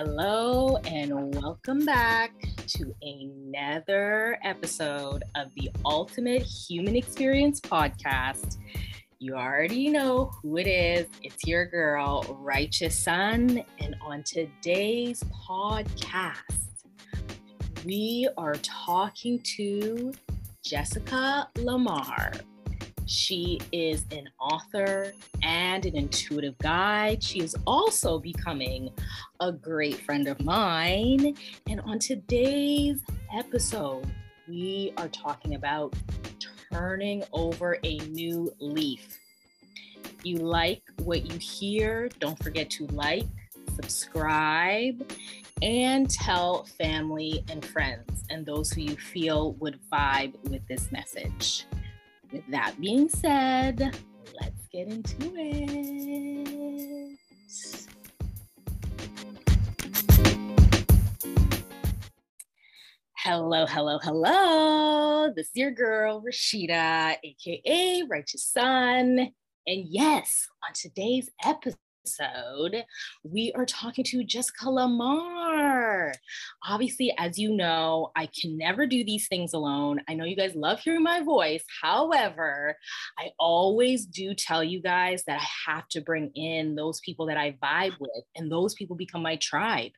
Hello, and welcome back to another episode of the Ultimate Human Experience Podcast. You already know who it is. It's your girl, Righteous Sun. And on today's podcast, we are talking to Jessica LaMarre. She is an author and an intuitive guide. She is also becoming a great friend of mine. And on today's episode, we are talking about turning over a new leaf. You like what you hear, don't forget to like, subscribe, and tell family and friends and those who you feel would vibe with this message. With that being said, let's get into it. Hello, hello, hello. This is your girl, Rashida, aka Righteous Sun. And yes, on today's episode, we are talking to Jessica LaMarre. Obviously, as you know, I can never do these things alone. I know you guys love hearing my voice. However, I always do tell you guys that I have to bring in those people that I vibe with, and those people become my tribe.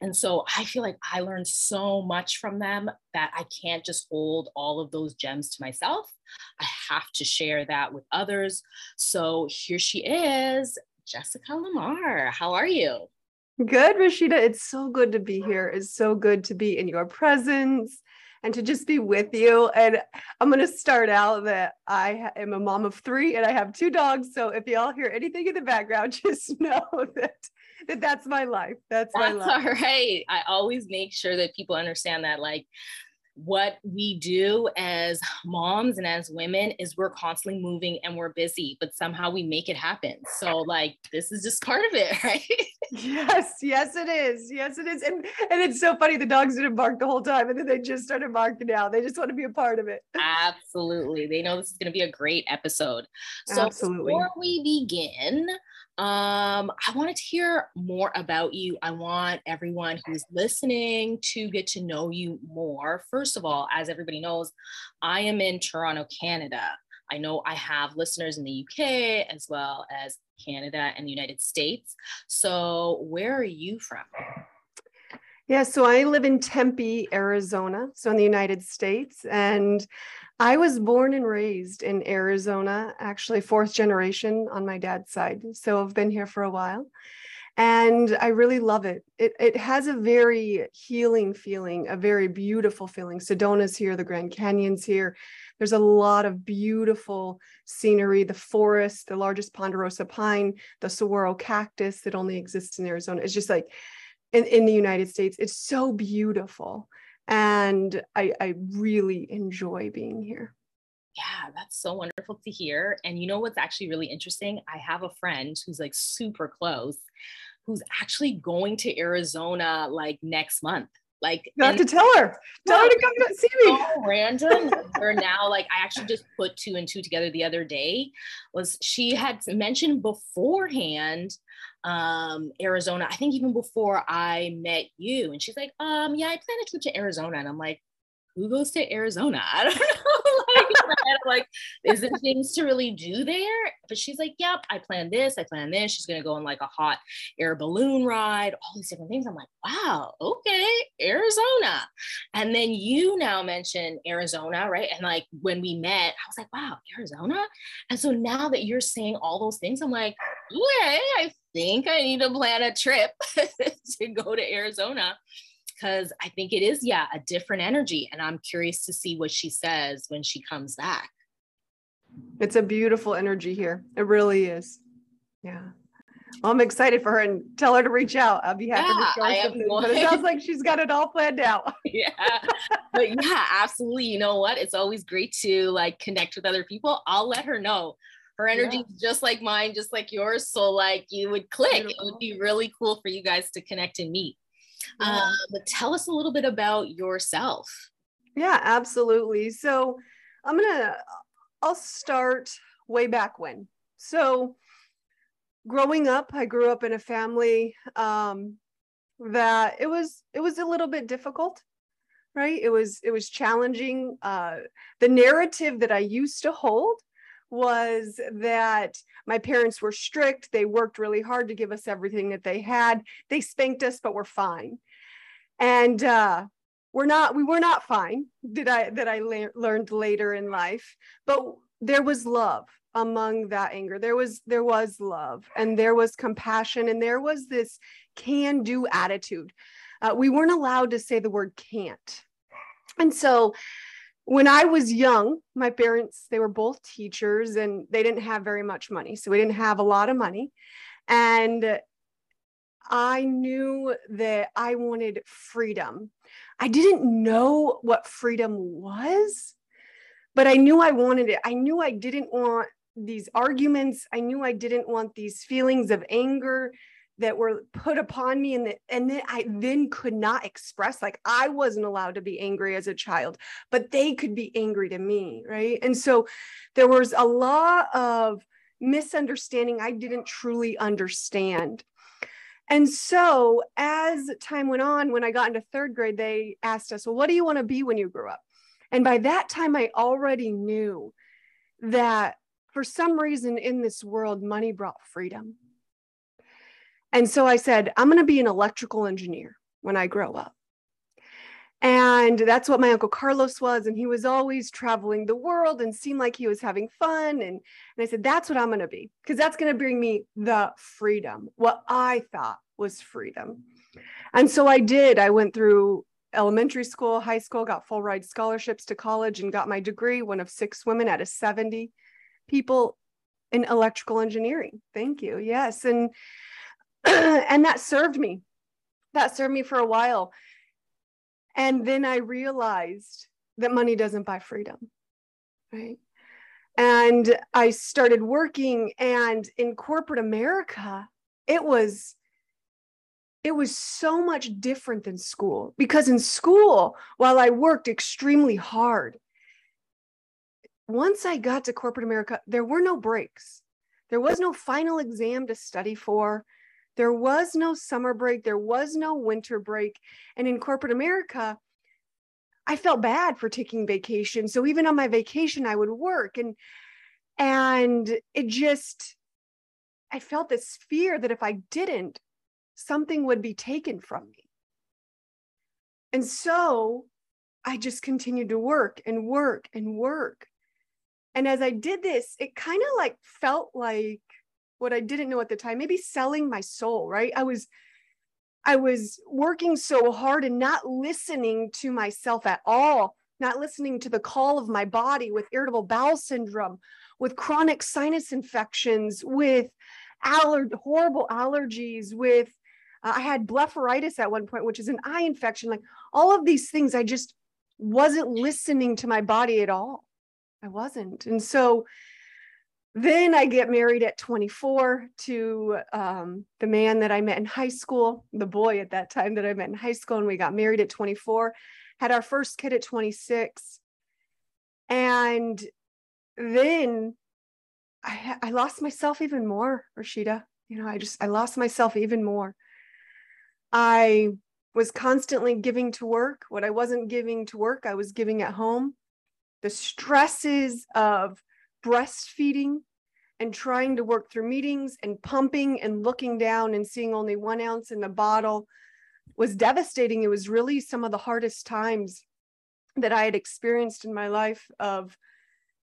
And so I feel like I learned so much from them that I can't just hold all of those gems to myself. I have to share that with others. So here she is, Jessica LaMarre. How are you? Good, Rashida. It's so good to be here. It's so good to be in your presence and to just be with you. And I'm going to start out that I am a mom of three and I have two dogs. So if y'all hear anything in the background, just know that, that that's my life. That's, that's my life. all right. I always make sure that people understand that, like, what we do as moms and as women is we're constantly moving and we're busy, but somehow we make it happen. So like this is just part of it, right? yes, yes, it is. Yes, it is. And and it's so funny. The dogs didn't bark the whole time, and then they just started barking now. They just want to be a part of it. Absolutely. They know this is going to be a great episode. So Absolutely. before we begin, um, I wanted to hear more about you. I want everyone who's listening to get to know you more. First of all, as everybody knows, I am in Toronto, Canada. I know I have listeners in the UK as well as Canada and the United States. So, where are you from? Yeah, so I live in Tempe, Arizona, so in the United States. And I was born and raised in Arizona, actually, fourth generation on my dad's side. So I've been here for a while. And I really love it. It, it has a very healing feeling, a very beautiful feeling. Sedona's here, the Grand Canyon's here. There's a lot of beautiful scenery, the forest, the largest ponderosa pine, the saguaro cactus that only exists in Arizona. It's just like in, in the United States. It's so beautiful. And I, I really enjoy being here. Yeah, that's so wonderful to hear. And you know what's actually really interesting? I have a friend who's like super close who's actually going to Arizona like next month. Like you have to tell her. Tell her to come see me. So random. We're now like I actually just put two and two together the other day. Was she had mentioned beforehand um Arizona, I think even before I met you. And she's like, um, yeah, I plan a trip to Arizona. And I'm like, who goes to Arizona? I don't know. like, like, is there things to really do there? But she's like, yep, I plan this, I plan this. She's gonna go on like a hot air balloon ride, all these different things. I'm like, wow, okay, Arizona. And then you now mention Arizona, right? And like when we met, I was like, wow, Arizona. And so now that you're saying all those things, I'm like, okay, I think I need to plan a trip to go to Arizona because I think it is, yeah, a different energy. And I'm curious to see what she says when she comes back. It's a beautiful energy here. It really is. Yeah. Well, I'm excited for her and tell her to reach out. I'll be happy yeah, to share something. But it sounds like she's got it all planned out. yeah. But yeah, absolutely. You know what? It's always great to like connect with other people. I'll let her know. Her energy yeah. is just like mine, just like yours. So like you would click. Beautiful. It would be really cool for you guys to connect and meet. Yeah. Um, tell us a little bit about yourself. Yeah, absolutely. So I'm gonna I'll start way back when. So growing up, I grew up in a family um, that it was it was a little bit difficult right it was it was challenging uh the narrative that i used to hold was that my parents were strict. They worked really hard to give us everything that they had. They spanked us but we're fine. And uh we're not we were not fine did i that i le- learned later in life. But there was love among that anger. There was there was love and there was compassion and there was this can do attitude. Uh, we weren't allowed to say the word can't. And so when i was young my parents they were both teachers and they didn't have very much money so we didn't have a lot of money and I knew that I wanted freedom. I didn't know what freedom was, but I knew I wanted it. I knew I didn't want these arguments. I knew I didn't want these feelings of anger that were put upon me and that and then I then could not express like I wasn't allowed to be angry as a child but they could be angry to me right and so there was a lot of misunderstanding I didn't truly understand and so as time went on, when I got into third grade, they asked us, Well, what do you want to be when you grow up? And by that time, I already knew that for some reason in this world, money brought freedom. And so I said, I'm going to be an electrical engineer when I grow up. And that's what my Uncle Carlos was. And he was always traveling the world and seemed like he was having fun. And, and I said, that's what I'm going to be, because that's going to bring me the freedom, what I thought was freedom. And so I did. I went through elementary school, high school, got full ride scholarships to college, and got my degree, one of six women out of 70 people in electrical engineering. Thank you. Yes. And, and that served me. That served me for a while and then I realized that money doesn't buy freedom. Right. And I started working and in corporate America, it was it was so much different than school because in school, while I worked extremely hard, once I got to corporate America, there were no breaks. There was no final exam to study for. There was no summer break, there was no winter break. And in corporate America, I felt bad for taking vacation. So even on my vacation, I would work and and it just I felt this fear that if I didn't, something would be taken from me. And so I just continued to work and work and work. And as I did this, it kind of like felt like what I didn't know at the time, maybe selling my soul, right? I was I was working so hard and not listening to myself at all, not listening to the call of my body with irritable bowel syndrome, with chronic sinus infections, with aller- horrible allergies, with uh, I had blepharitis at one point, which is an eye infection. Like all of these things, I just wasn't listening to my body at all. I wasn't. And so then I get married at 24 to um, the man that I met in high school, the boy at that time that I met in high school, and we got married at 24, had our first kid at 26. And then I, I lost myself even more, Rashida. You know, I just, I lost myself even more. I was constantly giving to work. What I wasn't giving to work, I was giving at home. The stresses of breastfeeding and trying to work through meetings and pumping and looking down and seeing only one ounce in the bottle was devastating. It was really some of the hardest times that I had experienced in my life of,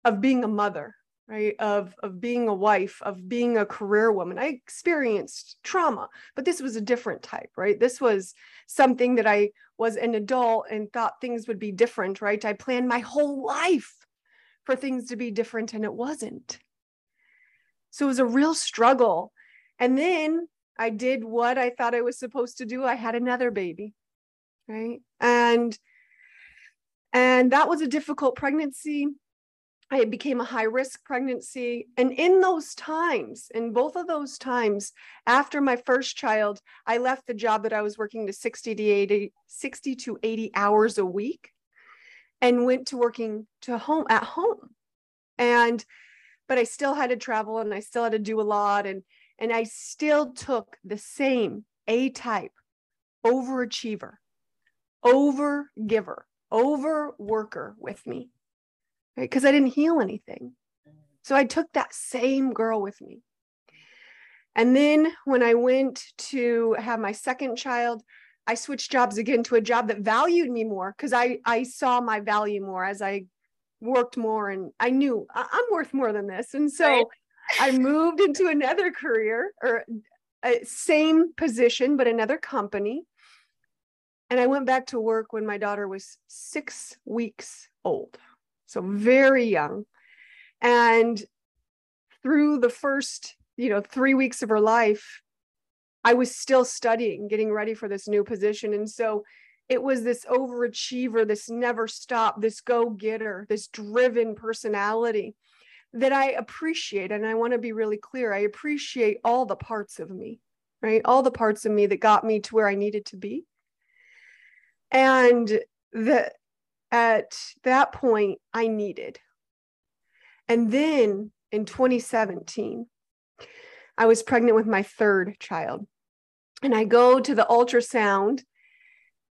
of being a mother, right? Of, of being a wife, of being a career woman. I experienced trauma, but this was a different type, right? This was something that I was an adult and thought things would be different, right? I planned my whole life for things to be different and it wasn't. So it was a real struggle. And then I did what I thought I was supposed to do. I had another baby. Right. And and that was a difficult pregnancy. It became a high risk pregnancy. And in those times, in both of those times, after my first child, I left the job that I was working to 60 to 80, 60 to 80 hours a week and went to working to home at home. And but I still had to travel and I still had to do a lot and and I still took the same A type overachiever, over giver, over worker with me, right? Because I didn't heal anything. So I took that same girl with me. And then when I went to have my second child, I switched jobs again to a job that valued me more because I, I saw my value more as I worked more and I knew I, am worth more than this. And so right. I moved into another career or a same position, but another company. And I went back to work when my daughter was six weeks old. So very young. And through the first, you know, three weeks of her life, I was still studying, getting ready for this new position. And so it was this overachiever, this never stop, this go getter, this driven personality that I appreciate. And I want to be really clear I appreciate all the parts of me, right? All the parts of me that got me to where I needed to be. And that at that point, I needed. And then in 2017, I was pregnant with my third child. And I go to the ultrasound,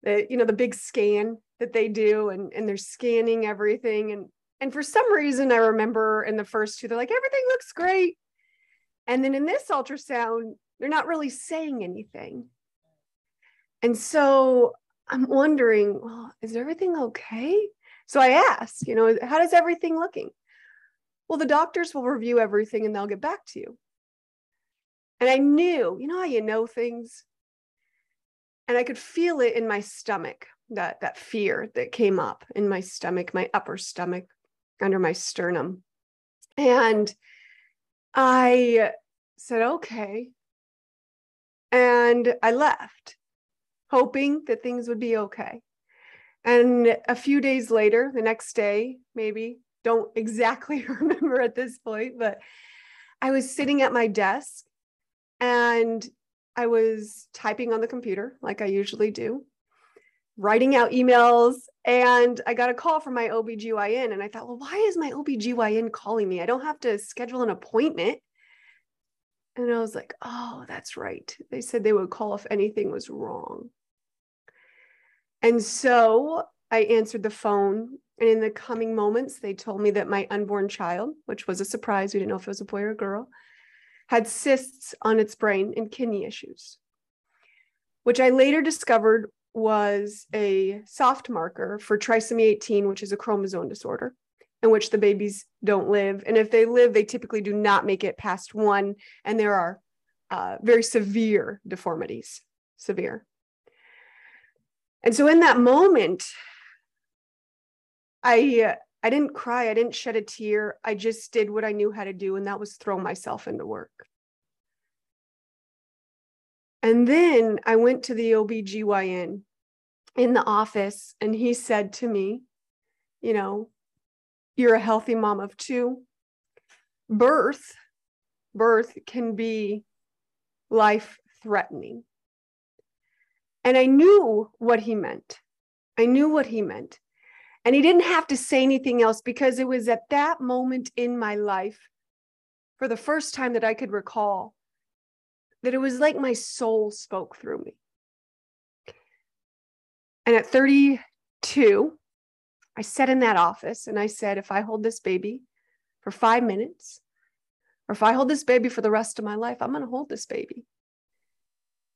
the, you know, the big scan that they do, and, and they're scanning everything. And and for some reason, I remember in the first two, they're like, everything looks great. And then in this ultrasound, they're not really saying anything. And so I'm wondering, well, is everything okay? So I ask, you know, how does everything looking? Well, the doctors will review everything and they'll get back to you. And I knew, you know how you know things? And I could feel it in my stomach, that that fear that came up in my stomach, my upper stomach under my sternum. And I said, okay. And I left, hoping that things would be okay. And a few days later, the next day, maybe, don't exactly remember at this point, but I was sitting at my desk and I was typing on the computer like I usually do writing out emails and I got a call from my OBGYN and I thought, well, why is my OBGYN calling me? I don't have to schedule an appointment. And I was like, oh, that's right. They said they would call if anything was wrong. And so I answered the phone. And in the coming moments, they told me that my unborn child, which was a surprise, we didn't know if it was a boy or a girl, had cysts on its brain and kidney issues, which I later discovered was a soft marker for trisomy 18, which is a chromosome disorder in which the babies don't live. And if they live, they typically do not make it past one. And there are uh, very severe deformities, severe. And so in that moment, I uh, I didn't cry, I didn't shed a tear. I just did what I knew how to do, and that was throw myself into work. And then I went to the OBGYN in the office and he said to me, you know, you're a healthy mom of two. Birth, birth can be life threatening. And I knew what he meant. I knew what he meant. And he didn't have to say anything else because it was at that moment in my life, for the first time that I could recall, that it was like my soul spoke through me. And at 32, I sat in that office and I said, if I hold this baby for five minutes, or if I hold this baby for the rest of my life, I'm going to hold this baby.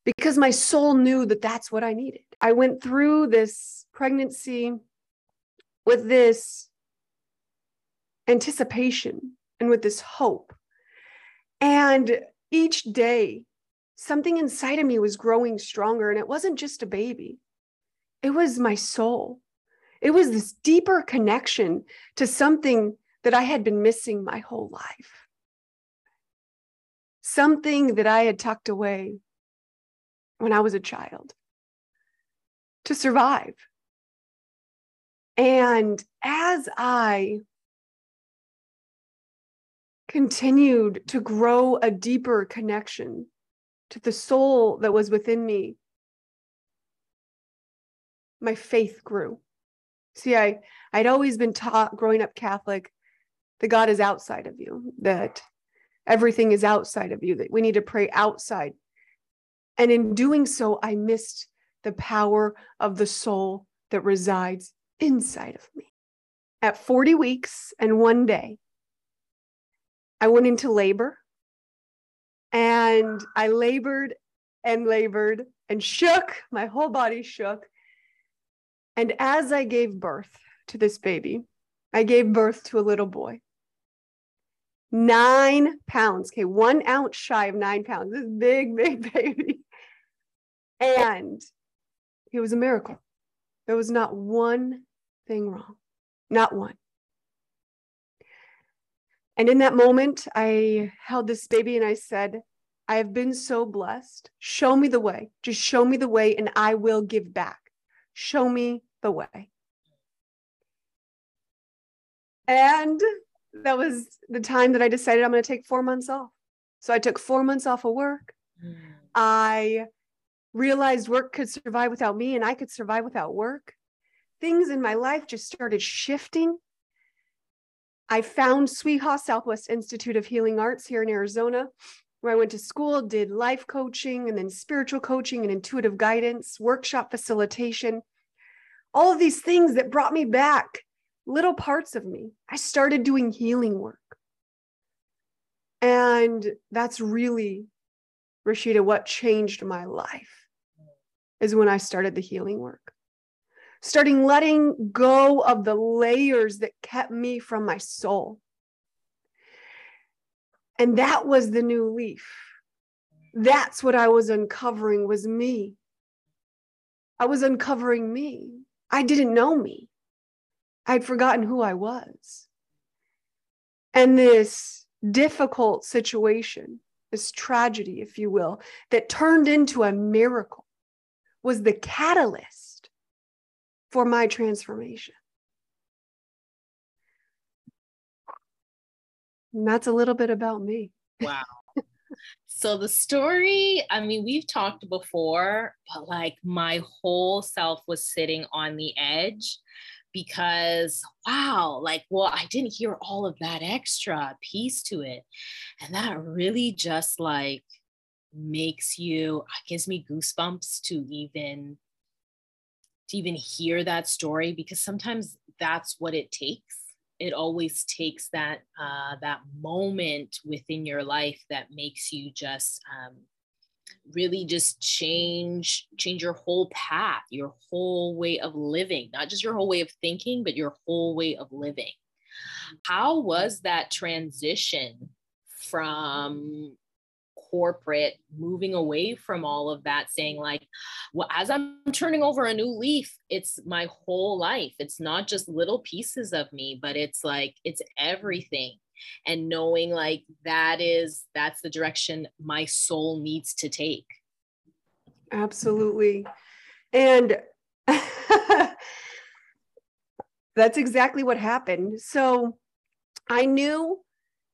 Because my soul knew that that's what I needed. I went through this pregnancy with this anticipation and with this hope. And each day, something inside of me was growing stronger. And it wasn't just a baby, it was my soul. It was this deeper connection to something that I had been missing my whole life. Something that I had tucked away when I was a child to survive. And as I continued to grow a deeper connection to the soul that was within me, my faith grew. See, I I'd always been taught growing up Catholic that God is outside of you, that everything is outside of you, that we need to pray outside. And in doing so, I missed the power of the soul that resides inside of me. At 40 weeks and one day, I went into labor and I labored and labored and shook. My whole body shook. And as I gave birth to this baby, I gave birth to a little boy. Nine pounds, okay, one ounce shy of nine pounds. This big, big baby. And it was a miracle. There was not one thing wrong, not one. And in that moment, I held this baby and I said, I have been so blessed. Show me the way. Just show me the way, and I will give back. Show me the way. And that was the time that I decided I'm going to take four months off. So I took four months off of work. Mm. I realized work could survive without me, and I could survive without work. Things in my life just started shifting. I found SWIHA Southwest Institute of Healing Arts here in Arizona where I went to school, did life coaching and then spiritual coaching and intuitive guidance, workshop facilitation, all of these things that brought me back little parts of me. I started doing healing work. And that's really, Rashida, what changed my life is when I started the healing work. Starting letting go of the layers that kept me from my soul and that was the new leaf. That's what I was uncovering was me. I was uncovering me. I didn't know me. I'd forgotten who I was. And this difficult situation, this tragedy, if you will, that turned into a miracle was the catalyst for my transformation. And that's a little bit about me. Wow. so the story, I mean, we've talked before, but like my whole self was sitting on the edge because wow, like, well, I didn't hear all of that extra piece to it. And that really just like makes you, uh, gives me goosebumps to even to even hear that story because sometimes that's what it takes. It always takes that uh, that moment within your life that makes you just um, really just change change your whole path your whole way of living not just your whole way of thinking but your whole way of living. How was that transition from corporate moving away from all of that saying like well as i'm turning over a new leaf it's my whole life. It's not just little pieces of me but it's like it's everything. And knowing like that is that's the direction my soul needs to take. Absolutely. And that's exactly what happened. So i knew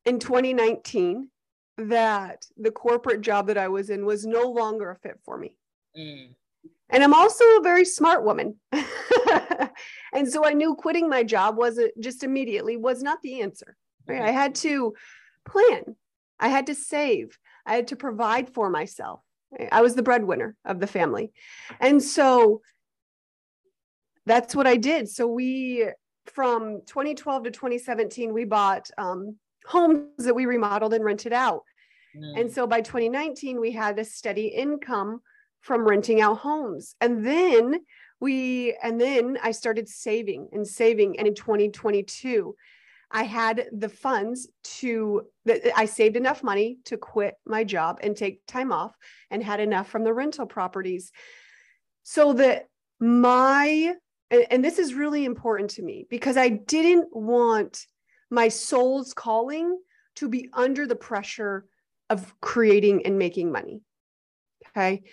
in 2019 that the corporate job that I was in was no longer a fit for me. Mm. And I'm also a very smart woman. and so I knew quitting my job wasn't just immediately was not the answer. Right? I had to plan. I had to save. I had to provide for myself. I was the breadwinner of the family. And so that's what I did. So we from 2012 to 2017 we bought um, homes that we remodeled and rented out. Mm. And so by 2019, we had a steady income from renting out homes. And then we, and then I started saving and saving. And in 2022, I had the funds to, I saved enough money to quit my job and take time off and had enough from the rental properties so that my, and this is really important to me because I didn't want my soul's calling to be under the pressure of creating and making money. Okay.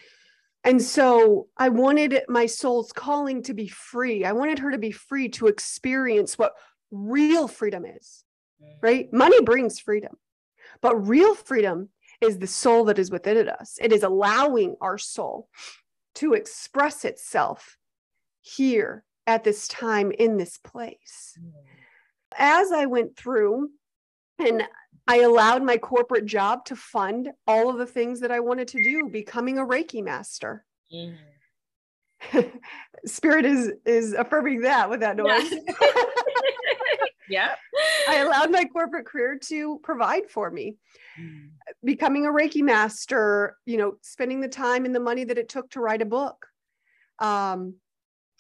And so I wanted my soul's calling to be free. I wanted her to be free to experience what real freedom is, right? Money brings freedom, but real freedom is the soul that is within us. It is allowing our soul to express itself here at this time in this place. Mm. As I went through, and I allowed my corporate job to fund all of the things that I wanted to do, becoming a Reiki master. Mm. Spirit is is affirming that with that noise. yeah. I allowed my corporate career to provide for me. Mm. Becoming a Reiki master, you know, spending the time and the money that it took to write a book. Um,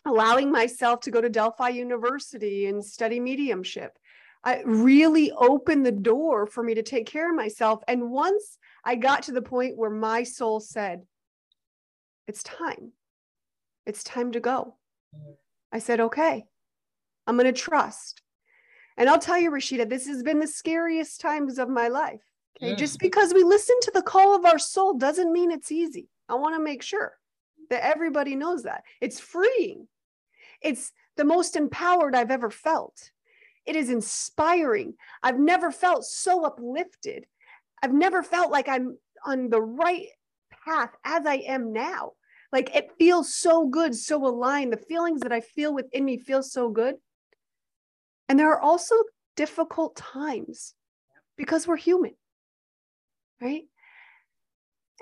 allowing myself to go to Delphi University and study mediumship. I really opened the door for me to take care of myself. And once I got to the point where my soul said, It's time, it's time to go. I said, Okay, I'm going to trust. And I'll tell you, Rashida, this has been the scariest times of my life. Okay. Yeah. Just because we listen to the call of our soul doesn't mean it's easy. I want to make sure that everybody knows that. It's freeing. It's the most empowered I've ever felt. It is inspiring. I've never felt so uplifted. I've never felt like I'm on the right path as I am now. Like it feels so good, so aligned. The feelings that I feel within me feel so good. And there are also difficult times because we're human, right?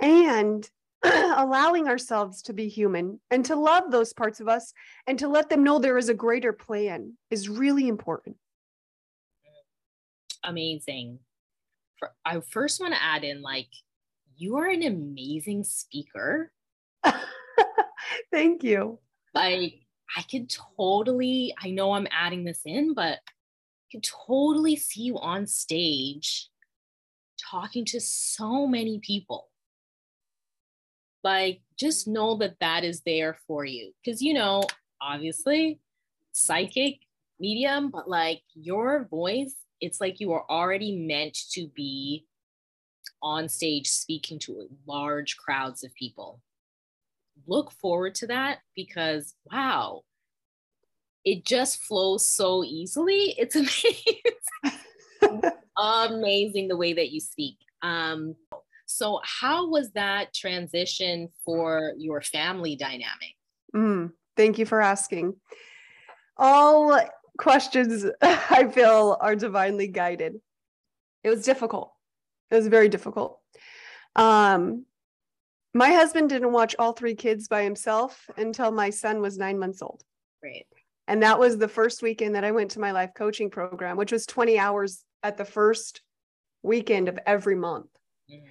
And allowing ourselves to be human and to love those parts of us and to let them know there is a greater plan is really important. Amazing. For, I first want to add in like, you are an amazing speaker. Thank you. Like, I could totally, I know I'm adding this in, but I could totally see you on stage talking to so many people like just know that that is there for you. Because you know obviously psychic medium but like your voice it's like you are already meant to be on stage speaking to large crowds of people. Look forward to that because wow it just flows so easily. It's amazing. Amazing the way that you speak. Um so, how was that transition for your family dynamic? Mm, thank you for asking. All questions I feel are divinely guided. It was difficult. It was very difficult. Um, my husband didn't watch all three kids by himself until my son was nine months old. Right. And that was the first weekend that I went to my life coaching program, which was 20 hours at the first weekend of every month. Mm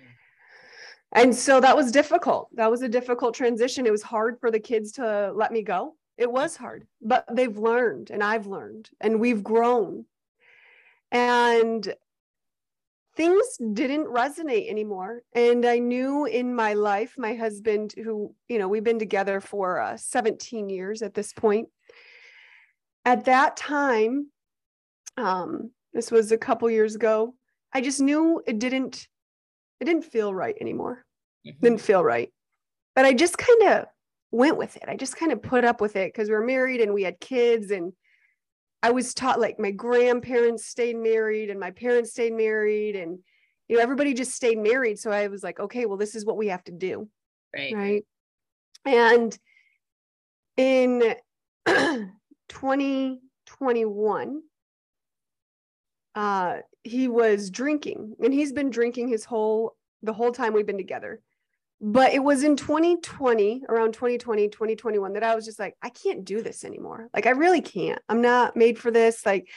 and so that was difficult. That was a difficult transition. It was hard for the kids to let me go. It was hard but they've learned and i've learned and we've grown. And things didn't resonate anymore. And i knew in my life my husband who you know we've been together for uh, 17 years at this point. At that time um, this was a couple years ago i just knew it didn't it didn't feel right anymore. Mm-hmm. Didn't feel right. But I just kind of went with it. I just kind of put up with it because we were married and we had kids. And I was taught like my grandparents stayed married and my parents stayed married. And, you know, everybody just stayed married. So I was like, okay, well, this is what we have to do. Right. Right. And in 2021, uh, he was drinking and he's been drinking his whole the whole time we've been together. But it was in 2020 around 2020 2021 that i was just like i can't do this anymore. Like i really can't. I'm not made for this. Like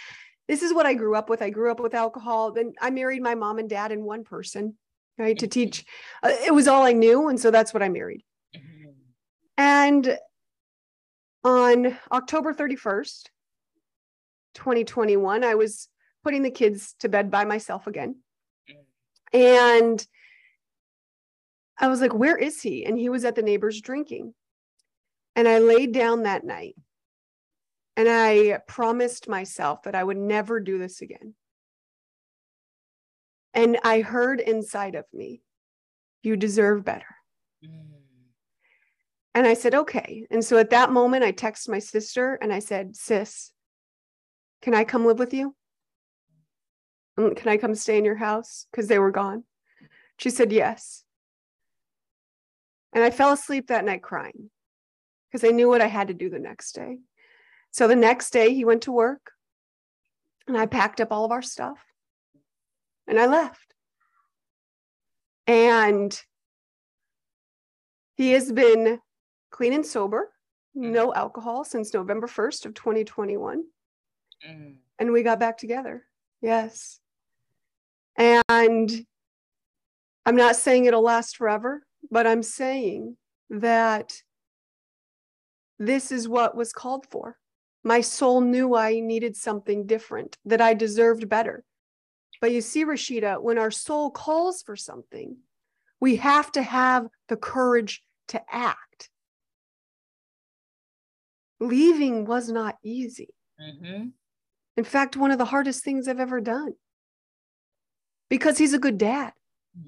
this is what i grew up with. I grew up with alcohol. Then i married my mom and dad in one person right to teach. Uh, it was all i knew and so that's what i married. And on october 31st 2021 i was putting the kids to bed by myself again. And I was like, where is he? And he was at the neighbor's drinking. And I laid down that night and I promised myself that I would never do this again. And I heard inside of me, you deserve better. Mm. And I said, okay. And so at that moment, I texted my sister and I said, sis, can I come live with you? Mm, can I come stay in your house? Because they were gone. She said, Yes. And I fell asleep that night crying because I knew what I had to do the next day. So the next day, he went to work and I packed up all of our stuff and I left. And he has been clean and sober no alcohol since November 1st of 2021. Mm. And we got back together. Yes. And I'm not saying it'll last forever, but I'm saying that this is what was called for. My soul knew I needed something different, that I deserved better. But you see, Rashida, when our soul calls for something, we have to have the courage to act. Leaving was not easy. Mm-hmm. In fact, one of the hardest things I've ever done because he's a good dad.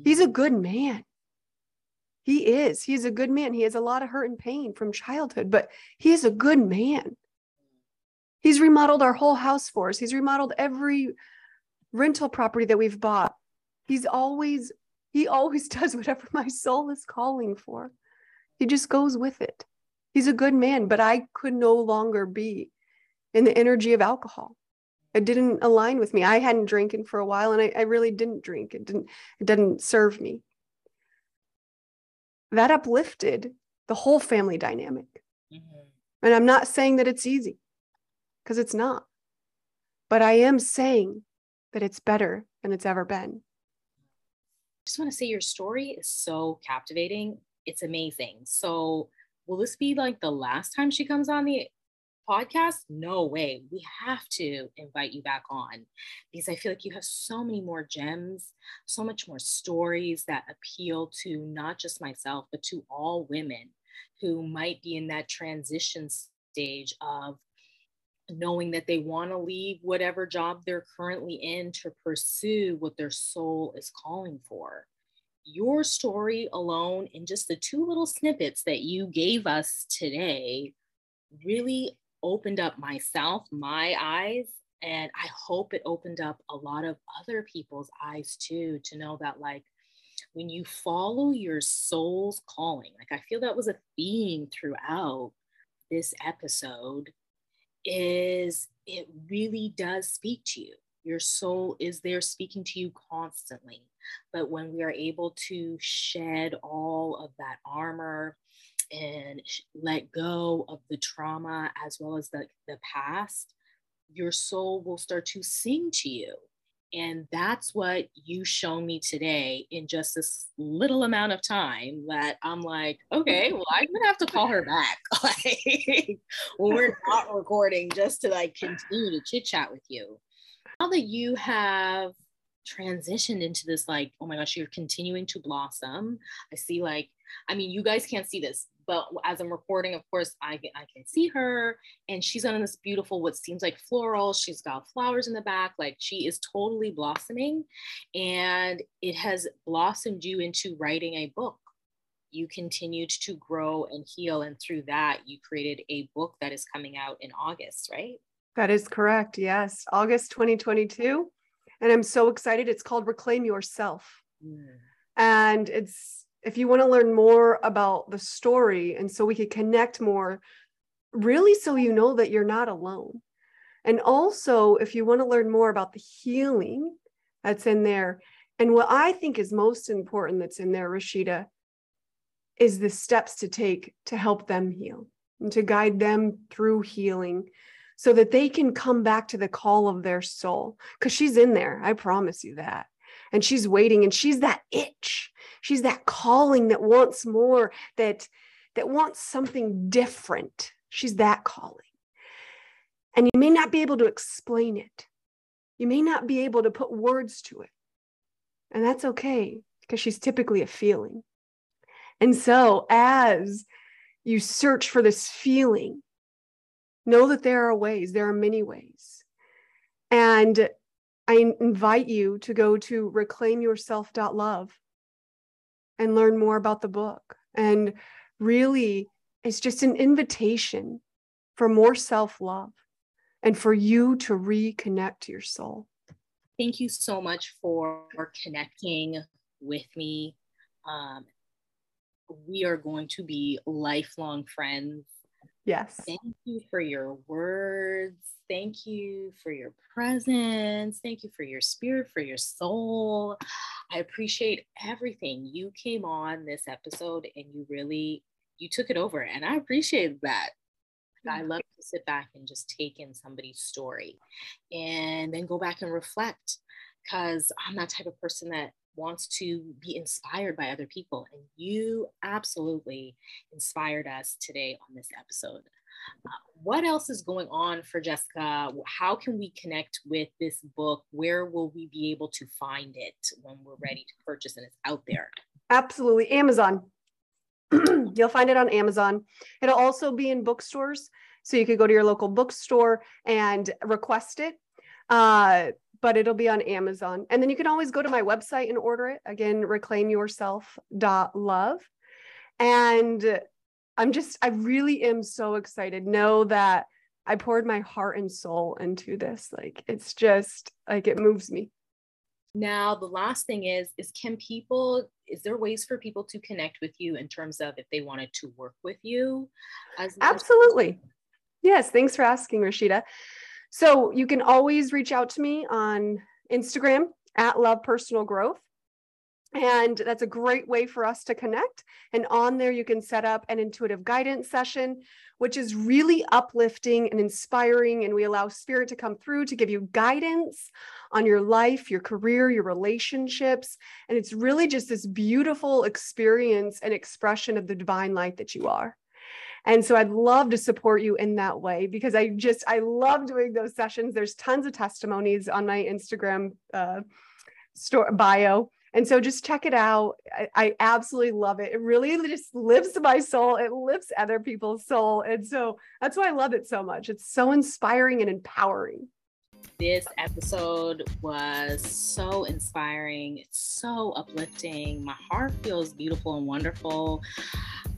He's a mm-hmm. good man. He is. He's a good man. He has a lot of hurt and pain from childhood, but he is a good man. He's remodeled our whole house for us. He's remodeled every rental property that we've bought. He's always, he always does whatever my soul is calling for. He just goes with it. He's a good man, but I could no longer be in the energy of alcohol it didn't align with me. I hadn't drinking for a while and I, I really didn't drink. It didn't, it didn't serve me. That uplifted the whole family dynamic. Mm-hmm. And I'm not saying that it's easy because it's not. But I am saying that it's better than it's ever been. I just want to say your story is so captivating. It's amazing. So, will this be like the last time she comes on the podcast, no way. We have to invite you back on because I feel like you have so many more gems, so much more stories that appeal to not just myself, but to all women who might be in that transition stage of knowing that they want to leave whatever job they're currently in to pursue what their soul is calling for. Your story alone, and just the two little snippets that you gave us today, really opened up myself, my eyes, and I hope it opened up a lot of other people's eyes too to know that, like, when you follow your soul's calling, like, I feel that was a theme throughout this episode, is it really does speak to you. Your soul is there speaking to you constantly. But when we are able to shed all of that armor, and let go of the trauma as well as the, the past, your soul will start to sing to you. And that's what you shown me today in just this little amount of time that I'm like, okay, well, I'm gonna have to call her back. like we're not recording, just to like continue to chit chat with you. Now that you have transitioned into this, like, oh my gosh, you're continuing to blossom. I see like, I mean, you guys can't see this, but as I'm recording, of course, I can, I can see her and she's on this beautiful, what seems like floral. She's got flowers in the back. Like she is totally blossoming and it has blossomed you into writing a book. You continued to grow and heal. And through that, you created a book that is coming out in August, right? That is correct. Yes. August 2022. And I'm so excited. It's called Reclaim Yourself. Mm. And it's if you want to learn more about the story and so we could connect more, really so you know that you're not alone. And also, if you want to learn more about the healing that's in there, and what I think is most important that's in there, Rashida, is the steps to take to help them heal and to guide them through healing so that they can come back to the call of their soul. Because she's in there, I promise you that and she's waiting and she's that itch. She's that calling that wants more that that wants something different. She's that calling. And you may not be able to explain it. You may not be able to put words to it. And that's okay because she's typically a feeling. And so as you search for this feeling know that there are ways there are many ways. And I invite you to go to reclaimyourself.love and learn more about the book. And really, it's just an invitation for more self love and for you to reconnect to your soul. Thank you so much for connecting with me. Um, we are going to be lifelong friends. Yes. Thank you for your words Thank you for your presence. Thank you for your spirit, for your soul. I appreciate everything. You came on this episode and you really you took it over and I appreciate that. I love to sit back and just take in somebody's story and then go back and reflect because I'm that type of person that wants to be inspired by other people. And you absolutely inspired us today on this episode. Uh, what else is going on for Jessica? How can we connect with this book? Where will we be able to find it when we're ready to purchase and it's out there? Absolutely. Amazon. You'll find it on Amazon. It'll also be in bookstores. So you could go to your local bookstore and request it. Uh, but it'll be on Amazon. And then you can always go to my website and order it. Again, reclaimyourself.love. And I'm just, I really am so excited. Know that I poured my heart and soul into this. Like it's just like it moves me. Now, the last thing is, is can people, is there ways for people to connect with you in terms of if they wanted to work with you? As Absolutely. Yes. Thanks for asking, Rashida. So you can always reach out to me on Instagram at Love Personal Growth. And that's a great way for us to connect. And on there, you can set up an intuitive guidance session, which is really uplifting and inspiring. And we allow spirit to come through to give you guidance on your life, your career, your relationships. And it's really just this beautiful experience and expression of the divine light that you are. And so I'd love to support you in that way because I just, I love doing those sessions. There's tons of testimonies on my Instagram uh, store bio and so just check it out. I, I, absolutely love it. It really just lifts my soul. It lifts other people's soul. And so that's why I love it so much. It's so inspiring and empowering. This episode was so inspiring. It's so uplifting. My heart feels beautiful and wonderful.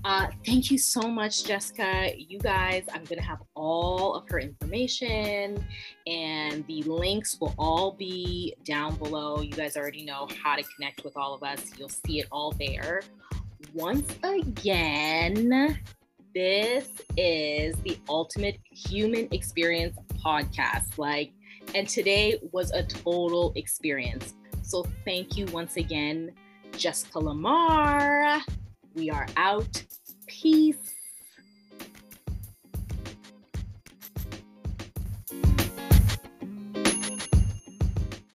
Uh, thank you so much, Jessica. You guys, I'm going to have all of her information and the links will all be down below. You guys already know how to connect with all of us. You'll see it all there. Once again, this is the Ultimate Human Experience podcast. Like, and today was a total experience. So thank you once again, Jessica LaMarre. We are out. Peace.